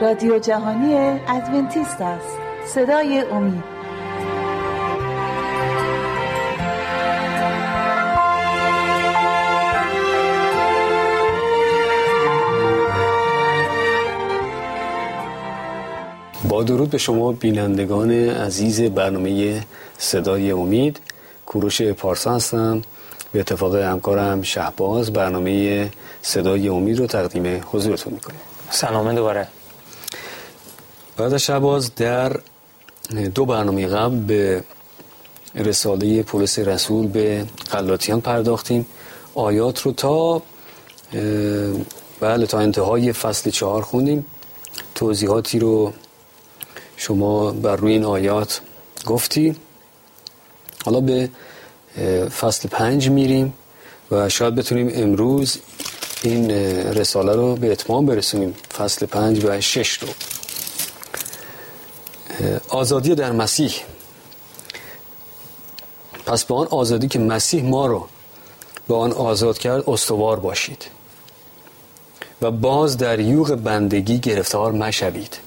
رادیو جهانی ادونتیست است. صدای امید. با درود به شما بینندگان عزیز برنامه صدای امید. کوروش پارسا هستم. به اتفاق همکارم شهباز برنامه صدای امید رو تقدیم حضورتون می‌کنیم. سلام دوباره. بعد از شهباز در دو برنامه قبل به رساله پولس رسول به قلاتیان پرداختیم. آیات رو تا بله تا انتهای فصل چهار خوندیم. توضیحاتی رو شما بر روی این آیات گفتی. حالا به فصل پنج میریم و شاید بتونیم امروز این رساله رو به اتمام برسونیم. فصل پنج و شش رو. آزادی در مسیح. پس به آن آزادی که مسیح ما رو به آن آزاد کرد استوار باشید. و باز در یوغ بندگی گرفتار مشوید.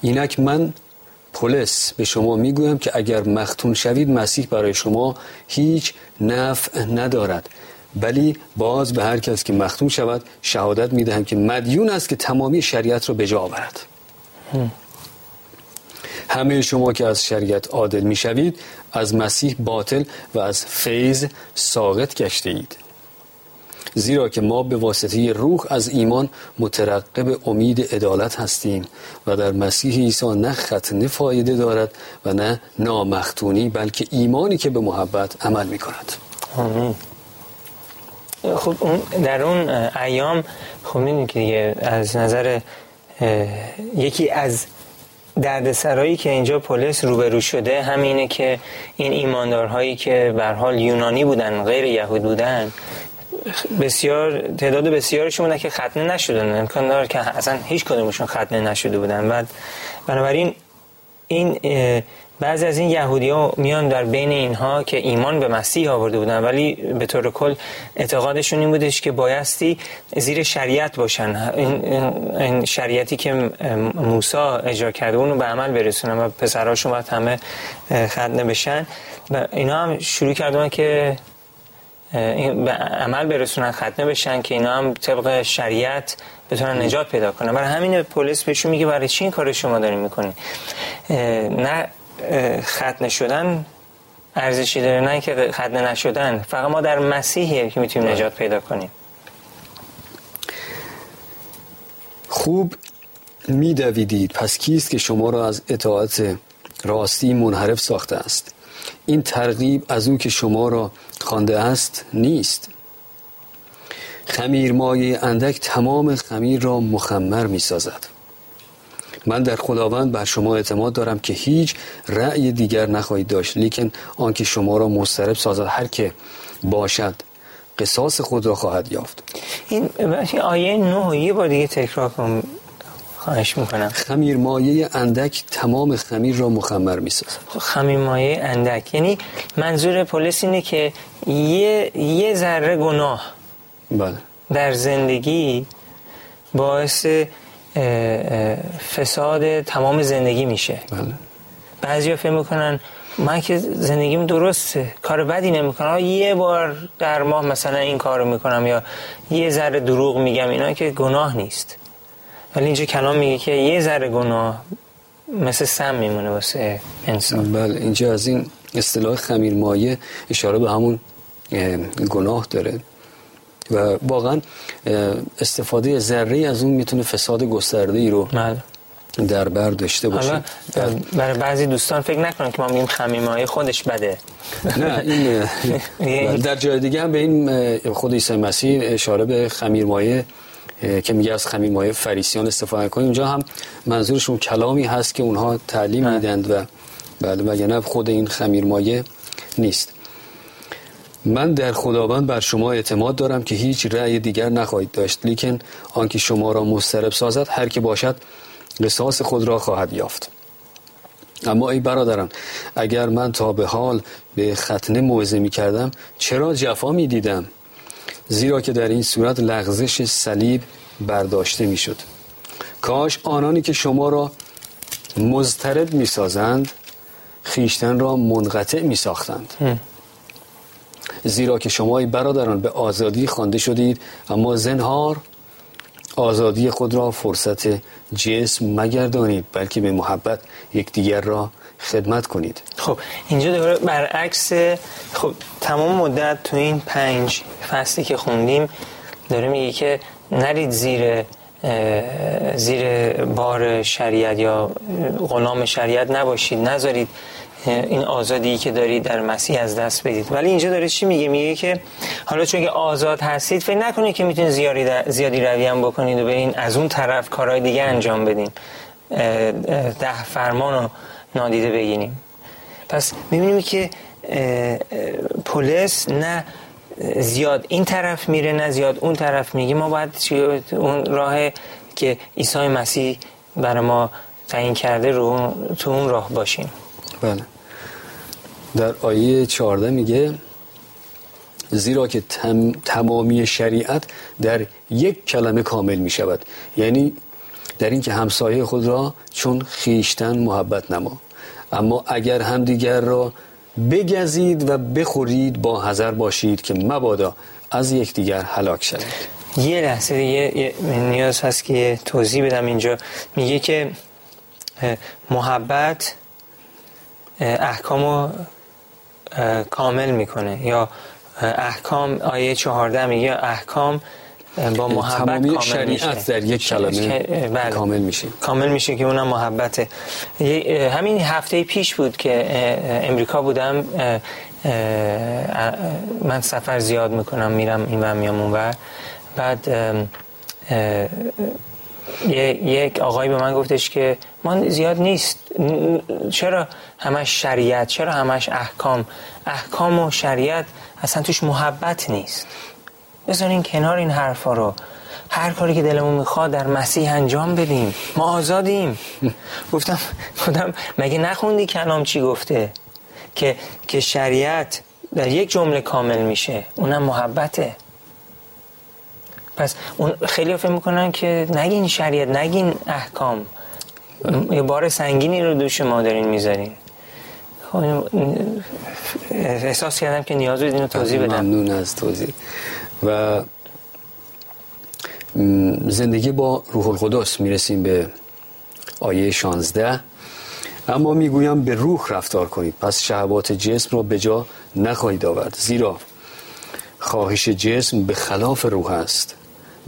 اینک من پولس به شما می‌گویم که اگر مختون شوید مسیح برای شما هیچ نفع ندارد. ولی باز به هر کس که مختون شود شهادت می‌دهم که مدیون است که تمامی شریعت را به جا آورد. همه شما که از شریعت عادل می‌شوید از مسیح باطل و از فیض ساقط گشته اید زیرا که ما به واسطه روح از ایمان مترقب امید عدالت هستیم و در مسیح عیسی نه ختنه فایده دارد و نه نامختونی بلکه ایمانی که به محبت عمل می کند خب در اون ایام خب می‌دونی که دیگه از نظر یکی از دردسرایی که اینجا پلیس روبرو شده همینه که این ایماندارهایی که به حال یونانی بودن غیر یهود بودن بسیار تعداد بسیارشون بودن که ختنه نشدن. امکان داره که اصلا هیچ کدومشون ختنه نشده بودن. بعد بنابراین این بعضی از این یهودی ها میان در بین اینها که ایمان به مسیح آورده بودن ولی به طور کل اعتقادشون این بودش که بایستی زیر شریعت باشن. این شریعتی که موسا اجرا کرده اونو به عمل برسونن و پسرهاشون باید همه ختنه بشن. و اینا هم شروع کردن که به عمل برسونن ختنه بشن که اینا هم طبق شریعت بتونن نجات پیدا کنن. برای همین پلیس بهشون میگه برای چی این کار شما دارین می‌کنین؟ نه ختنه شدن ارزشی داره نه که ختنه نشدن. فقط ما در مسیحیه که می‌تونیم نجات پیدا کنیم. خوب میدویدید. پس کیست که شما را از اطاعت راستی منحرف ساخته است؟ این ترغیب از او که شما را خوانده است نیست. خمیر مایه اندک تمام خمیر را مخمر می سازد من در خداوند بر شما اعتماد دارم که هیچ رأی دیگر نخواهید داشت لیکن آنکه شما را مسترب سازد هر که باشد قصاص خود را خواهد یافت. این آیه نه یه بار دیگه تکرار کنم خواهش می‌کنم. خمیر مایه اندک تمام خمیر را مخمر می‌سازد. خمیر مایه اندک. یعنی منظور پلیس اینه که یه, یه ذره گناه بله. در زندگی باعث فساد تمام زندگی میشه. بله. بعضی ها فهم می‌کنن من که زندگیم درسته کار بدی نمی‌کنم. یه بار در ماه مثلا این کارو می‌کنم یا یه ذره دروغ میگم اینا که گناه نیست. ولی اینجا کلام میگه که یه ذره گناه مثل سم میمونه واسه انسان. بله اینجا از این اصطلاح خمیر مایه اشاره به همون گناه داره. و واقعا استفاده ذره از اون می‌تونه فساد گسترده ای رو بله. در بر داشته باشه. برای بعضی دوستان فکر نکنن که ما میگیم خمیمای خودش بده. نه این در جای دیگه هم به این خود عیسی مسیح اشاره به خمیرمایه که میگه از خمیر مایه فریسیان استفاده کنیم اینجا هم منظورشون کلامی هست که اونها تعلیم میدند و بله وگرنه خود این خمیر مایه نیست. من در خداوند بر شما اعتماد دارم که هیچ رأی دیگر نخواهید داشت لیکن آنکه شما را مسترب سازد هر که باشد قصاص خود را خواهد یافت. اما ای برادران اگر من تا به حال به ختنه موعظه می کردم چرا جفا می دیدم؟ زیرا که در این صورت لغزش صلیب برداشته می شد. کاش آنانی که شما را مضطرب می سازند خیشتن را منقطع می ساختند. زیرا که شما برادران به آزادی خوانده شدید اما زنهار آزادی خود را فرصت جسم مگردانید بلکه به محبت یکدیگر را خدمت کنید. خب اینجا دوباره برعکس خب تمام مدت تو این پنج فصلی که خوندیم داره میگه که نرید زیر زیر بار شریعت یا غلام شریعت نباشید نذارید این آزادی که دارید در مسیح از دست بدید. ولی اینجا داره چی میگه؟ میگه که حالا چون که آزاد هستید فکر نکنید که می‌تونید زیادی زیادی روی هم بکنید و برین از اون طرف کارهای دیگه انجام بدین. ده فرمان رو نادیده بگیریم. پس می‌بینیم که پلیس نه زیاد این طرف میره نه زیاد اون طرف میگه. ما باید اون راه که عیسی مسیح برای ما تعیین کرده رو تو اون راه باشیم. بله. در آیه 14 میگه زیرا که تمامی شریعت در یک کلمه کامل می شود یعنی در اینکه همسایه خود را چون خیشتن محبت نما. اما اگر همدیگر را بگزید و بخورید با حذر باشید که مبادا از یکدیگر هلاک شوید. یه لحظه دیگه نیاز هست که توضیح بدم اینجا. میگه که محبت احکام کامل می‌کنه. یا احکام آیه چهارده میگه احکام با محبت کامل شریعت میشه. در یک کلمه بله. کامل میشه. کامل میشه که اونم محبته. همین هفته پیش بود که امریکا بودم. من سفر زیاد می‌کنم میرم این و میام اونور بعد یک آقای به من گفتش که ما زیاد نیست. چرا همش شریعت؟ چرا همش احکام؟ احکام و شریعت اصلا توش محبت نیست. بذارین کنار این حرفا رو. هر کاری که دلمون می‌خواد در مسیح انجام بدیم. ما آزادیم. گفتم خودم مگه نخوندی کلام چی گفته؟ که که شریعت در یک جمله کامل میشه. اونم محبته. پس اون خیلی فکر می‌کنن که نگین شریعت نگین احکام. یه بار سنگینی رو دوش ما دارین می‌ذارین. خب، احساس کردم که نیاز بود اینو توضیح بدم. ممنون از توضیح. و زندگی با روح القدس می‌رسیم به آیه 16 اما می‌گویم به روح رفتار کنید. پس شهوات جسم را به جا نخواهید آورد. زیرا خواهش جسم به خلاف روح است.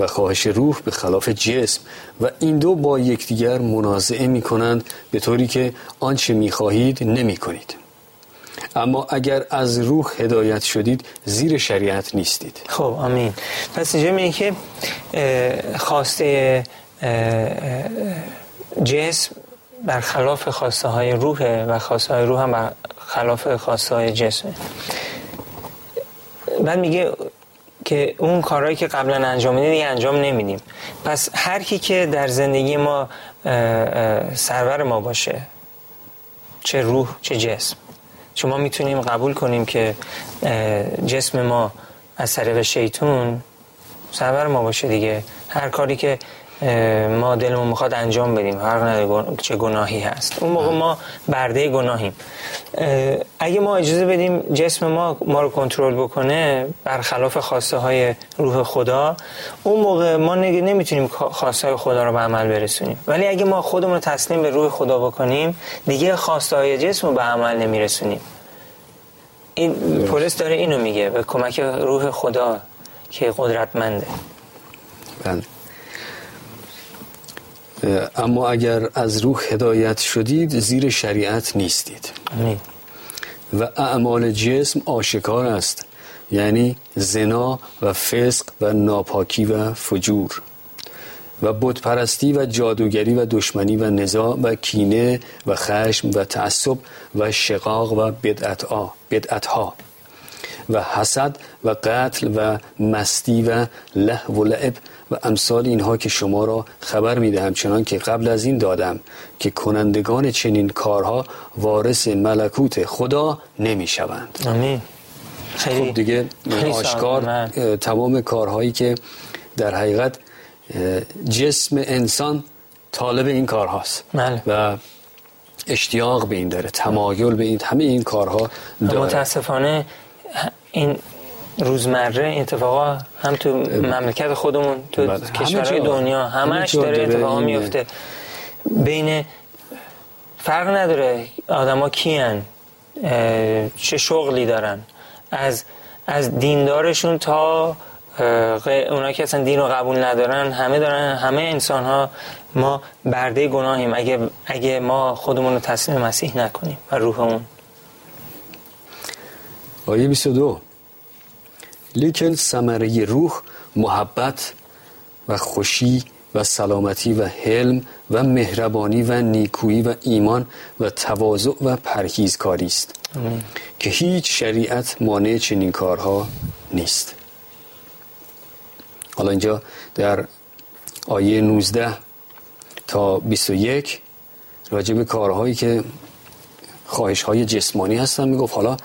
و خواهش روح به خلاف جسم و این دو با یکدیگر منازعه می کنند به طوری که آنچه می خواهید نمی کنید اما اگر از روح هدایت شدید زیر شریعت نیستید. خب آمین. پس اینجا میگه که خواسته جسم بر خلاف خواسته های روحه و خواسته های روح هم بر خلاف خواسته های جسمه بعد میگه که اون کارهایی که قبلا انجام میدیم دیگه انجام نمیدیم. پس هر کی که در زندگی ما سرور ما باشه چه روح چه جسم شما می‌تونیم قبول کنیم که جسم ما از طریق شیطون سرور ما باشه دیگه. هر کاری که ما دلمون می‌خواد انجام بدیم. هر چه گناهی هست. اون موقع ما برده گناهیم. اگه ما اجازه بدیم جسم ما ما رو کنترل بکنه برخلاف خواسته های روح خدا اون موقع ما نمی‌تونیم خواسته های خدا رو به عمل برسونیم. ولی اگه ما خودمون رو تسلیم به روح خدا بکنیم دیگه خواسته های جسم رو به عمل نمیرسونیم. این پولس داره اینو میگه به کمک روح خدا که قدرتمنده. بله. اما اگر از روح هدایت شدید زیر شریعت نیستید. و اعمال جسم آشکار است. یعنی زنا و فسق و ناپاکی و فجور. و بتپرستی و جادوگری و دشمنی و نزاع و کینه و خشم و تعصب و شقاق و بدعتها و حسد و قتل و مستی و له و لعب و امثال اینها که شما را خبر میده همچنان که قبل از این دادم که کنندگان چنین کارها وارث ملکوت خدا نمی شوند. آمین. خیلی خب دیگه آشکار تمام کارهایی که در حقیقت جسم انسان طالب این کار هاست بله. و اشتیاق به این داره تمایل به این همه این کارها داره. متاسفانه این روزمره این اتفاقا هم تو مملکت خودمون تو بله. کشورهای. دنیا همه همش داره اتفاقا میفته. بین فرق نداره آدما کیان چه شغلی دارن. از از دیندارشون تا اونا که اصلا دین رو قبول ندارن همه دارن همه انسان ها ما برده گناهیم. اگه اگه ما خودمون رو تسلیم مسیح نکنیم و روحمون. آیه 22 لیکن ثمره روح محبت و خوشی و سلامتی و حلم و مهربانی و نیکویی و ایمان و تواضع و پرهیزکاری است. که هیچ شریعت مانع چنین کارها نیست. حالا اینجا در آیه 19 تا 21 راجع به کارهایی که خواهش های جسمانی هستن می‌گفت. حالا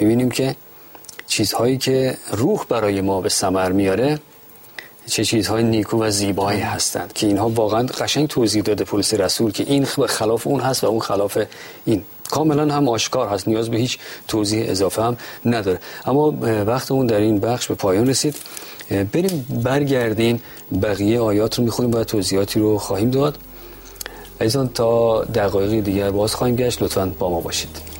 می‌بینیم که چیزهایی که روح برای ما به ثمر میاره چه چیزهای نیکو و زیبایی هستند که اینها واقعا قشنگ توضیح داده پولس رسول که این خلاف اون هست و اون خلاف این. کاملا هم آشکار هست نیاز به هیچ توضیح اضافه هم نداره. اما وقتمون در این بخش به پایان رسید. بریم برگردیم بقیه آیات رو می‌خونیم و توضیحاتی رو خواهیم داد. ایزان تا دقایقی دیگر باز خواهیم گشت. لطفا با ما باشید.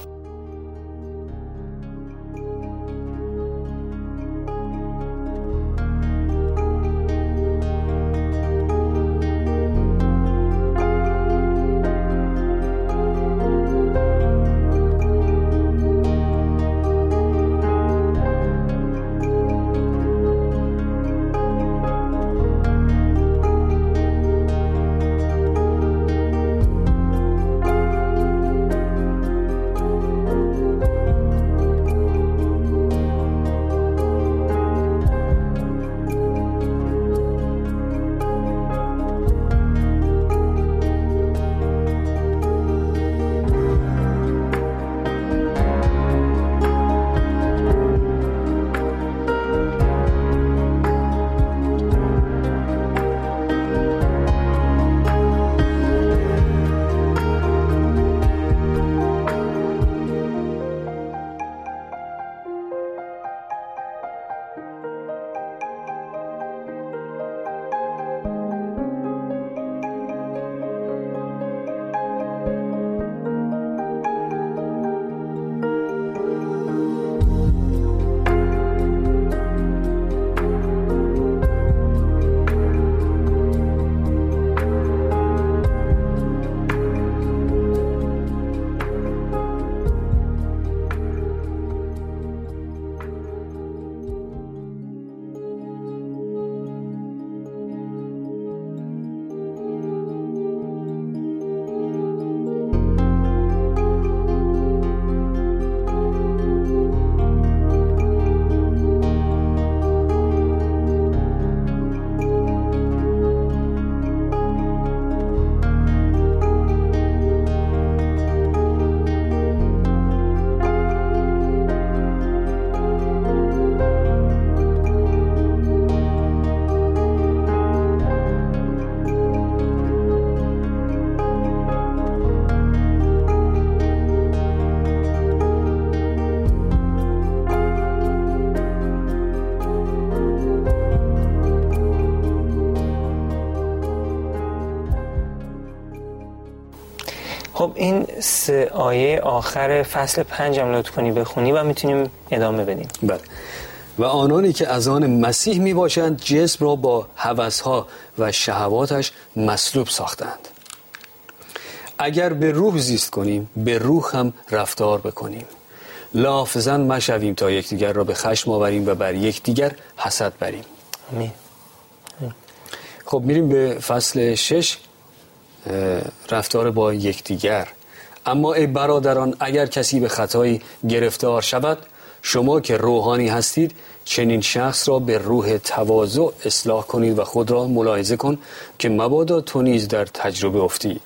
سه آیه آخر فصل پنجم لطف کنی بخونی و می‌تونیم ادامه بدیم. بله. و آنانی که از آن مسیح می باشند جسم را با هوسها و شهواتش مسلوب ساختند. اگر به روح زیست کنیم به روح هم رفتار بکنیم. لافزن مشویم تا یکدیگر را به خشم آوریم و بر یکدیگر حسد بریم. آمین. خب میریم به فصل شش رفتار با یکدیگر. اما ای برادران اگر کسی به خطایی گرفتار شود شما که روحانی هستید چنین شخص را به روح تواضع اصلاح کنید و خود را ملاحظه کن که مبادا تو نیز در تجربه افتی.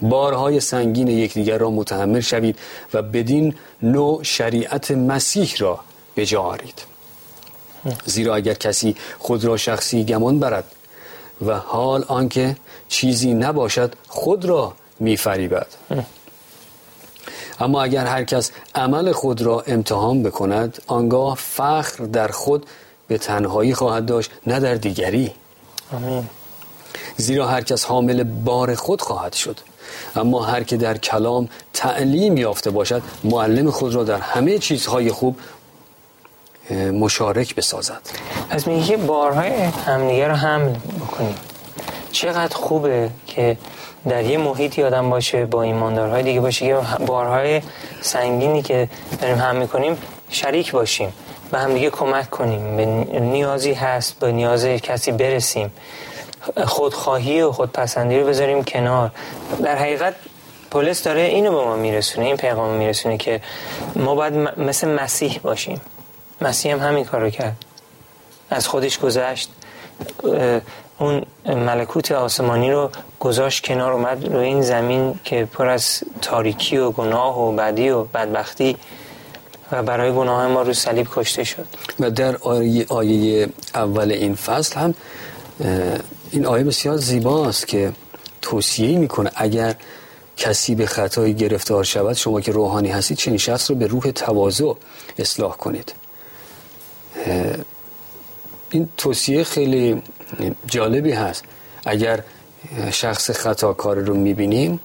بارهای سنگین یکدیگر را متحمل شوید و بدین نوع شریعت مسیح را به جا آرید. زیرا اگر کسی خود را شخصی گمان برد و حال آنکه چیزی نباشد خود را میفریبد. اما اگر هر کس عمل خود را امتحان بکند آنگاه فخر در خود به تنهایی خواهد داشت نه در دیگری. آمین. زیرا هر کس حامل بار خود خواهد شد. اما هر که در کلام تعلیم یافته باشد معلم خود را در همه چیزهای خوب مشارک بسازد. پس میگه که بارهای همدیگه رو حمل بکنیم. چقدر خوبه که در یه محیطی آدم باشه با ایماندارهای دیگه باشه که بارهای سنگینی که داریم هم می‌کنیم شریک باشیم به هم دیگه کمک کنیم. به نیازی هست به نیاز کسی برسیم. خودخواهی و خودپسندی رو بذاریم کنار. در حقیقت پلیس داره اینو به ما میرسونه این پیغام میرسونه که ما باید مثل مسیح باشیم. مسیح هم همین کار رو کرد. از خودش گذشت. اون ملکوت آسمانی رو گذاشت کنار اومد رو این زمین که پر از تاریکی و گناه و بدی و بدبختی و برای گناه ما رو صلیب کشته شد. و در آیه, آیه اول این فصل هم این آیه بسیار زیباست که توصیه می‌کنه اگر کسی به خطایی گرفتار شود شما که روحانی هستید چنین شخص رو به روح تواضع اصلاح کنید. این توصیه خیلی جالبی هست. اگر شخص خطاکار رو می‌بینیم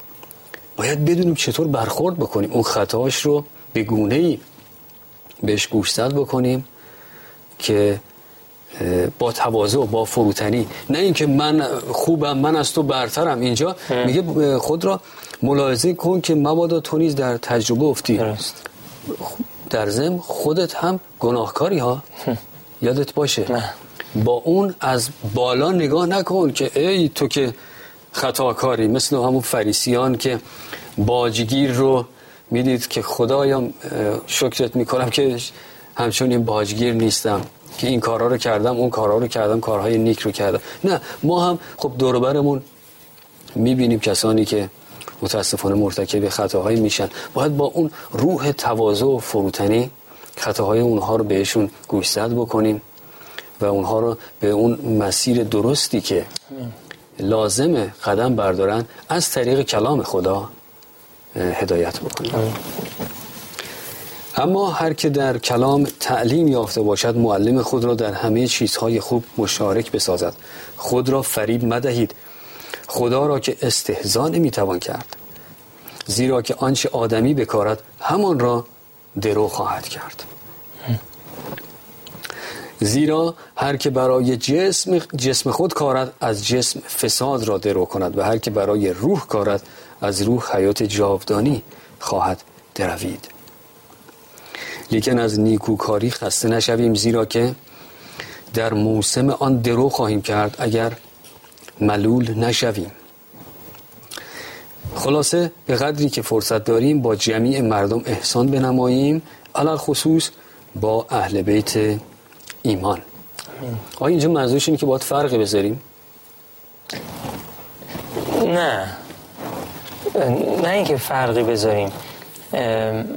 باید بدونیم چطور برخورد بکنیم. اون خطاش رو به گونه ای بهش گوشزد بکنیم که با تواضع با فروتنی. نه اینکه من خوبم من از تو برترم. اینجا میگه خود را ملاحظه کن که مبادا تو نیز در تجربه افتی. در زم خودت هم گناهکاری ها. یادت باشه. با اون از بالا نگاه نکن که ای تو که خطاکاری مثل همون فریسیان که باجگیر رو می‌دید که خدایم شکرت می‌کنم که همچون این باجگیر نیستم که این کارها رو کردم اون کارها رو کردم کارهای نیک رو کردم. نه ما هم خب دوروبرمون می‌بینیم کسانی که متاسفانه مرتکب خطاهایی میشن. باید با اون روح تواضع و فروتنی خطاهای اونها رو بهشون گوشزد بکنیم. و اونها رو به اون مسیر درستی که لازم قدم بردارن از طریق کلام خدا هدایت بکنیم اما هر که در کلام تعلیم یافته باشد معلم خود را در همه چیزهای خوب مشارک بسازد. خود را فریب مدهید. خدا را که استهزا نمی‌توان کرد. زیرا که آنچه آدمی بکارد همان را درو خواهد کرد. زیرا هر که برای جسم, جسم خود کارد از جسم فساد را درو کند و هر که برای روح کارد از روح حیات جاودانی خواهد دروید. لیکن از نیکوکاری خسته نشویم زیرا که در موسم آن درو خواهیم کرد اگر ملول نشویم. خلاصه به قدری که فرصت داریم با جمیع مردم احسان بنماییم علال خصوص با اهل بیت ایمان. آیا اینجا منظورش اینه که باید فرقی بذاریم؟ نه. نه اینکه فرقی بذاریم.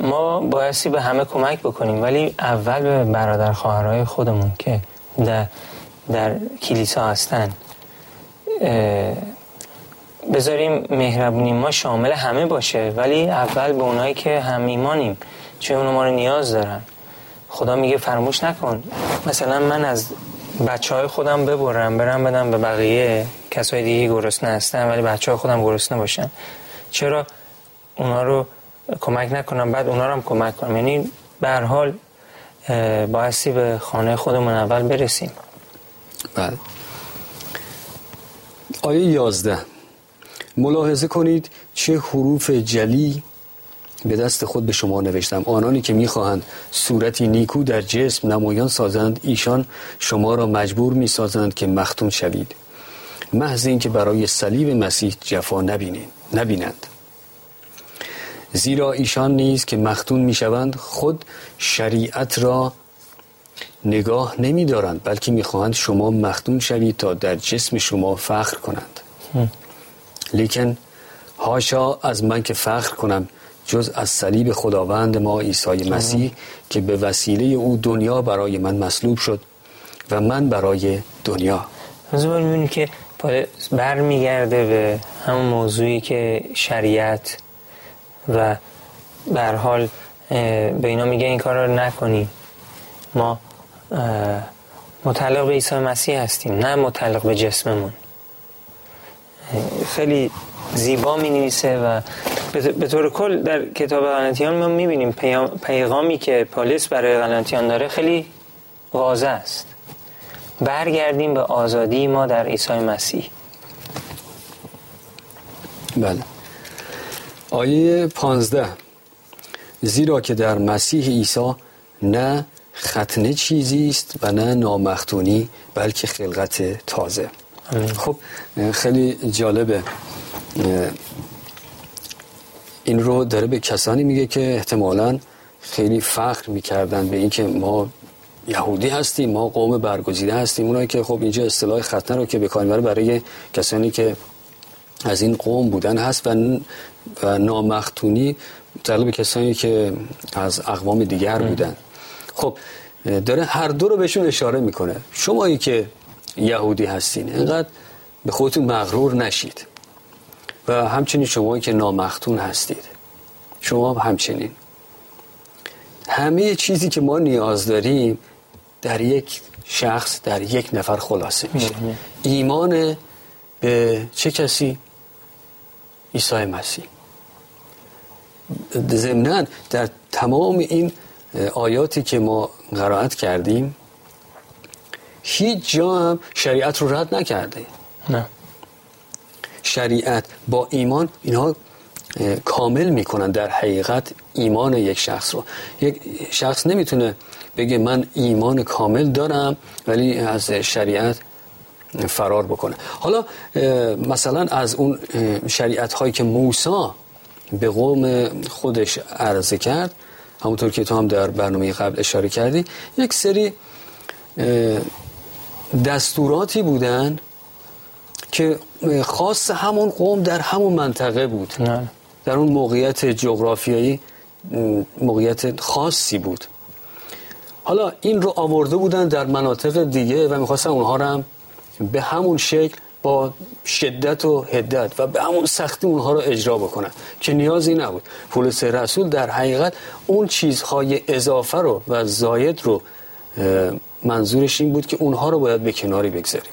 ما بایستی به همه کمک بکنیم ولی اول به برادر خواهرای خودمون که در, در کلیسا هستن. بذاریم مهربونی ما شامل همه باشه ولی اول به اونایی که هم ایمانیم چون اونا ما رو نیاز دارن. خدا میگه فرموش نکن. مثلا من از بچه های خودم ببرم برم بدم به بقیه کسای دیگه گرسنه هستن ولی بچه های خودم گرسنه باشن. چرا؟ اونا رو کمک نکنم بعد اونا رو هم کمک کنم. یعنی به هر حال بایستی به خانه خودمون اول برسیم. بله. آیه یازده. ملاحظه کنید چه حروف جلی به دست خود به شما نوشتم. آنانی که می‌خواهند صورتی نیکو در جسم نمایان سازند ایشان شما را مجبور می‌سازند که مختون شوید. محض اینکه برای صلیب مسیح جفا نبینید نبینند. زیرا ایشان نیز که مختون می‌شوند خود شریعت را نگاه نمی دارند بلکه می‌خواهند شما مختون شوید تا در جسم شما فخر کنند. لیکن هاشا از من که فخر کنم جز از صلیب خداوند ما عیسی مسیح که به وسیله او دنیا برای من مصلوب شد و من برای دنیا. از می‌بینیم که برمیگرده به همون موضوعی که شریعت و به حال به اینا میگه این کار رو نکنیم. ما متعلق به عیسی مسیح هستیم نه متعلق به جسممون. خیلی زیبا می نویسه و به طور کل در کتاب غلطیان ما می بینیم پیغامی که پالیس برای غلطیان داره خیلی واضح است. برگردیم به آزادی ما در عیسی مسیح. بله. آیه پانزده. زیرا که در مسیح عیسی نه ختنه چیزی است و نه نامختونی بلکه خلقت تازه. خب خیلی جالبه. این رو داره به کسانی میگه که احتمالا خیلی فخر می‌کردن به اینکه ما یهودی هستیم ما قوم برگزیده هستیم. اونایی که خب اینجا اصطلاح ختنه رو که به کار برای کسانی که از این قوم بودن هست و, و نامختونی به کسانی که از اقوام دیگر بودن. خب داره هر دو رو بهشون اشاره می‌کنه. شمایی که یهودی هستین اینقدر به خودتون مغرور نشید. و همچنین شمایی که نامختون هستید. شما همچنین. همه چیزی که ما نیاز داریم در یک شخص در یک نفر خلاصه میشه. ایمان به چه کسی؟ عیسی مسیح. ضمنا در تمام این آیاتی که ما قرائت کردیم هیچ جا هم شریعت رو رد نکرده. نه. شریعت با ایمان اینها کامل می‌کنن در حقیقت ایمان یک شخص رو. یک شخص نمی‌تونه بگه من ایمان کامل دارم ولی از شریعت فرار بکنه. حالا مثلا از اون شریعت هایی که موسا به قوم خودش عرضه کرد همونطور که تو هم در برنامه قبل اشاره کردی یک سری دستوراتی بودن که خاص همون قوم در همون منطقه بود. نه. در اون موقعیت جغرافیایی موقعیت خاصی بود. حالا این رو آورده بودن در مناطق دیگه و می‌خواستن اونها رو هم به همون شکل با شدت و هدت و به همون سختی اونها رو اجرا بکنن که نیازی نبود. پولس رسول در حقیقت اون چیزهای اضافه رو و زاید رو منظورش این بود که اونها رو باید به کناری بگذاریم.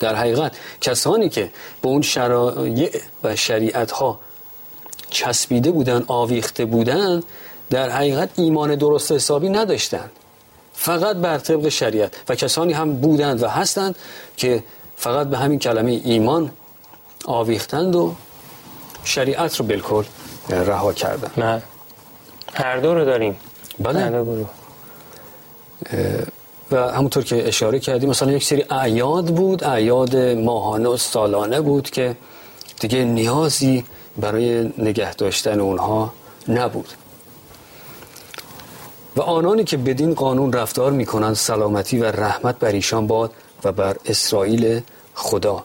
در حقیقت کسانی که به اون شرایع و شریعت ها چسبیده بودن آویخته بودن در حقیقت ایمان درست حسابی نداشتند فقط بر طبق شریعت. و کسانی هم بودند و هستند که فقط به همین کلمه ایمان آویختند و شریعت رو بالکل رها کردن. نه. هر دو رو داریم. بله. و همونطور که اشاره کردیم مثلا یک سری اعیاد بود اعیاد ماهانه و سالانه بود که دیگه نیازی برای نگه داشتن اونها نبود. و آنانی که بدین قانون رفتار می‌کنند سلامتی و رحمت بر ایشان باد و بر اسرائیل خدا.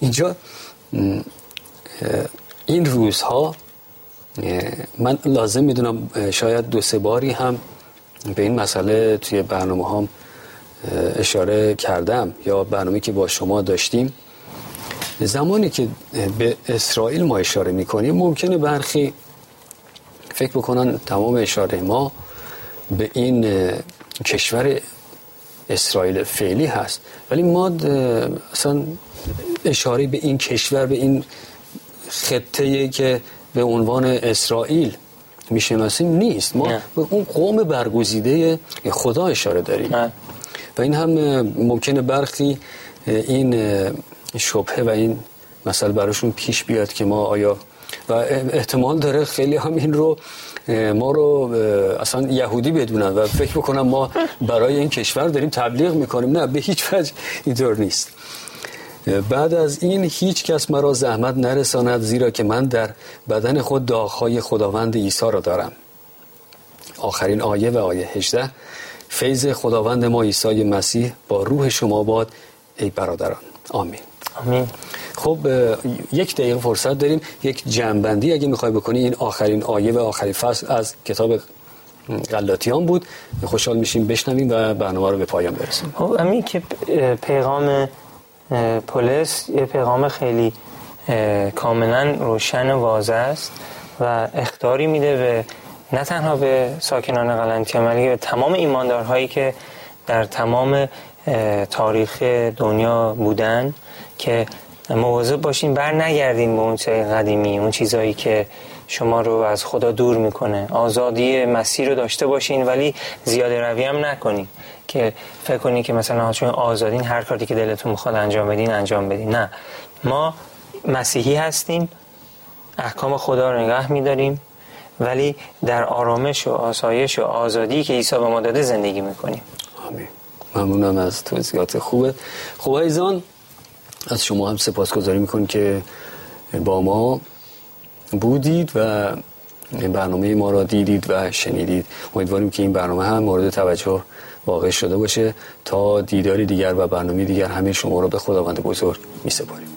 اینجا این روزها من لازم می‌دونم شاید دو سه باری هم به این مسئله توی برنامه هم اشاره کردم یا برنامه که با شما داشتیم زمانی که به اسرائیل ما اشاره می‌کنیم ممکنه برخی فکر بکنن تمام اشاره ما به این کشور اسرائیل فعلی هست. ولی ما اصلا اشاره به این کشور به این خطه که به عنوان اسرائیل می‌شناسیم نیست. ما به اون قوم برگزیده خدا اشاره داریم. و این هم ممکنه برخی این شبهه و این مسئله براشون پیش بیاد که ما آیا و احتمال داره خیلی هم این رو ما رو اصلا یهودی بدونن و فکر بکنم ما برای این کشور داریم تبلیغ می‌کنیم. نه به هیچ وجه اینطور نیست. بعد از این هیچ کس مرا زحمت نرساند زیرا که من در بدن خود داغهای خداوند عیسی را دارم. آخرین آیه و آیه 18 فیض خداوند ما عیسی مسیح با روح شما باد ای برادران. آمین. آمین. خب یک دقیقه فرصت داریم. یک جنبندی اگه می‌خوای بکنی این آخرین آیه و آخرین فصل از کتاب غلاطیان بود. خوشحال میشیم بشنویم و برنامه رو به پایان برسیم. خب همین که پیغام پولس یه پیغام خیلی کاملا روشن و واضح است و اختاری میده به نه تنها به ساکنان قلنتیه بلکه به تمام ایماندارهایی که در تمام تاریخ دنیا بودن که مواظب باشین بر نگردین به اون قدیمی اون چیزهایی که شما رو از خدا دور می‌کنه. آزادی مسیر رو داشته باشین ولی زیاده روی هم نکنین که فکر کنین که مثلا چون آزادین هر کاری که دلتون می‌خواد انجام بدین انجام بدین. نه. ما مسیحی هستیم احکام خدا رو نگاه میداریم. ولی در آرامش و آسایش و آزادی که عیسی به ما داده زندگی می‌کنیم. آمین. ممنونم از توضیحات خوبه. خب ایزان از شما هم سپاسگزاری می‌کنیم که با ما بودید و برنامه ما را دیدید و شنیدید. امیدواریم که این برنامه هم مورد توجه واقع شده باشه تا دیداری دیگر و برنامه دیگر همه شما را به خداوند بزرگ می سپاریم